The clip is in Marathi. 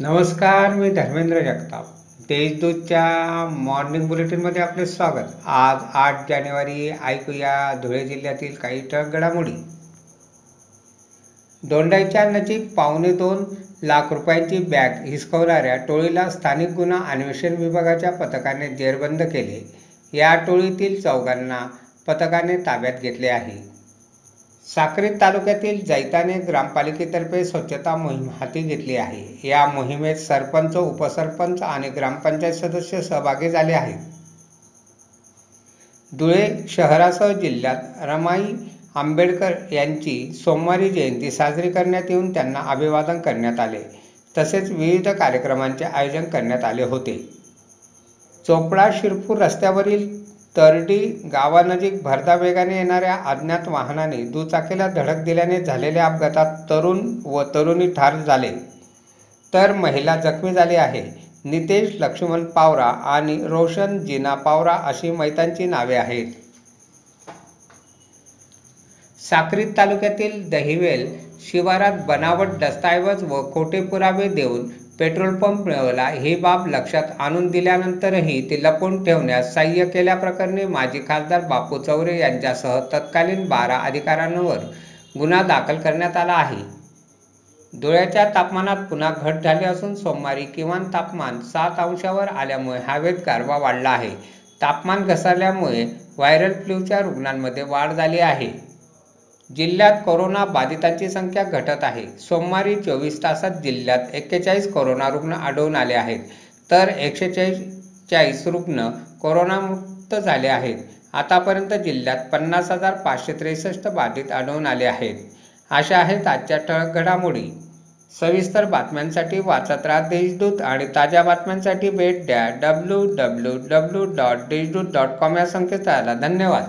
नमस्कार मी धर्मेंद्र जगताप. देशदूतच्या मॉर्निंग बुलेटिनमध्ये आपले स्वागत. आज आठ जानेवारी ऐकूया धुळे जिल्ह्यातील काही ठळक घडामोडी. दोंडाईच्या नजीक पावणे दोन लाख रुपयांची बॅग हिसकवणाऱ्या टोळीला स्थानिक गुन्हा अन्वेषण विभागाच्या पथकाने जेरबंद केले. या टोळीतील चौघांना पथकाने ताब्यात घेतले आहे. साक्री तालुक्यातील जैताने ग्रामपालिकेतर्फे स्वच्छता मोहीम हाती घेतली आहे. या मोहिमेत सरपंच उपसरपंच आणि ग्रामपंचायत सदस्य सहभागी झाले आहेत. धुळे शहरासह जिल्ह्यात रमाई आंबेडकर यांची सोमवारी जयंती साजरी करण्यात येऊन त्यांना अभिवादन करण्यात आले. तसेच विविध कार्यक्रमांचे आयोजन करण्यात आले होते. चोपडा शिरपूर रस्त्यावरील तरडी गावानजीक भरधा वेगाने येणाऱ्या अज्ञात वाहनाने दुचाकीला धडक दिल्याने झालेल्या अपघातात तरुण व तरुणी ठार झाले. तर महिला जखमी झाली आहे. नितेश लक्ष्मण पावरा आणि रोशन जिना पावरा अशी मैतांची नावे आहेत. साक्री तालुक्यातील दहिवेल शिवारात बनावट दस्तऐवज व खोटे पुरावे देऊन पेट्रोल पंप मिळवला ही बाब लक्षात आणून दिल्यानंतरही ती लपवून ठेवण्यास सहाय्य केल्याप्रकरणी माजी खासदार बापू चौरे यांच्यासह तत्कालीन बारा अधिकाऱ्यांवर गुन्हा दाखल करण्यात आला आहे. धुळ्याच्या तापमानात पुन्हा घट झाली असून सोमवारी किमान तापमान सात अंशावर आल्यामुळे हवेत गारवा वाढला आहे. तापमान घसरल्यामुळे व्हायरल फ्लूच्या रुग्णांमध्ये वाढ झाली आहे. जिल्ह्यात कोरोना बाधितांची संख्या घटत आहे. सोमवारी चोवीस तासात जिल्ह्यात एक्केचाळीस कोरोना रुग्ण आढळून आले आहेत. तर एकशे चाळीस रुग्ण कोरोनामुक्त झाले आहेत. आतापर्यंत जिल्ह्यात पन्नास हजार पाचशे त्रेसष्ट बाधित आढळून आले आहेत. अशा आहेत आजच्या ठळक घडामोडी. सविस्तर बातम्यांसाठी वाचत राहा देशदूत आणि ताज्या बातम्यांसाठी भेट द्या W W W dot Deshdoot dot com या संकेतस्थळाला. धन्यवाद.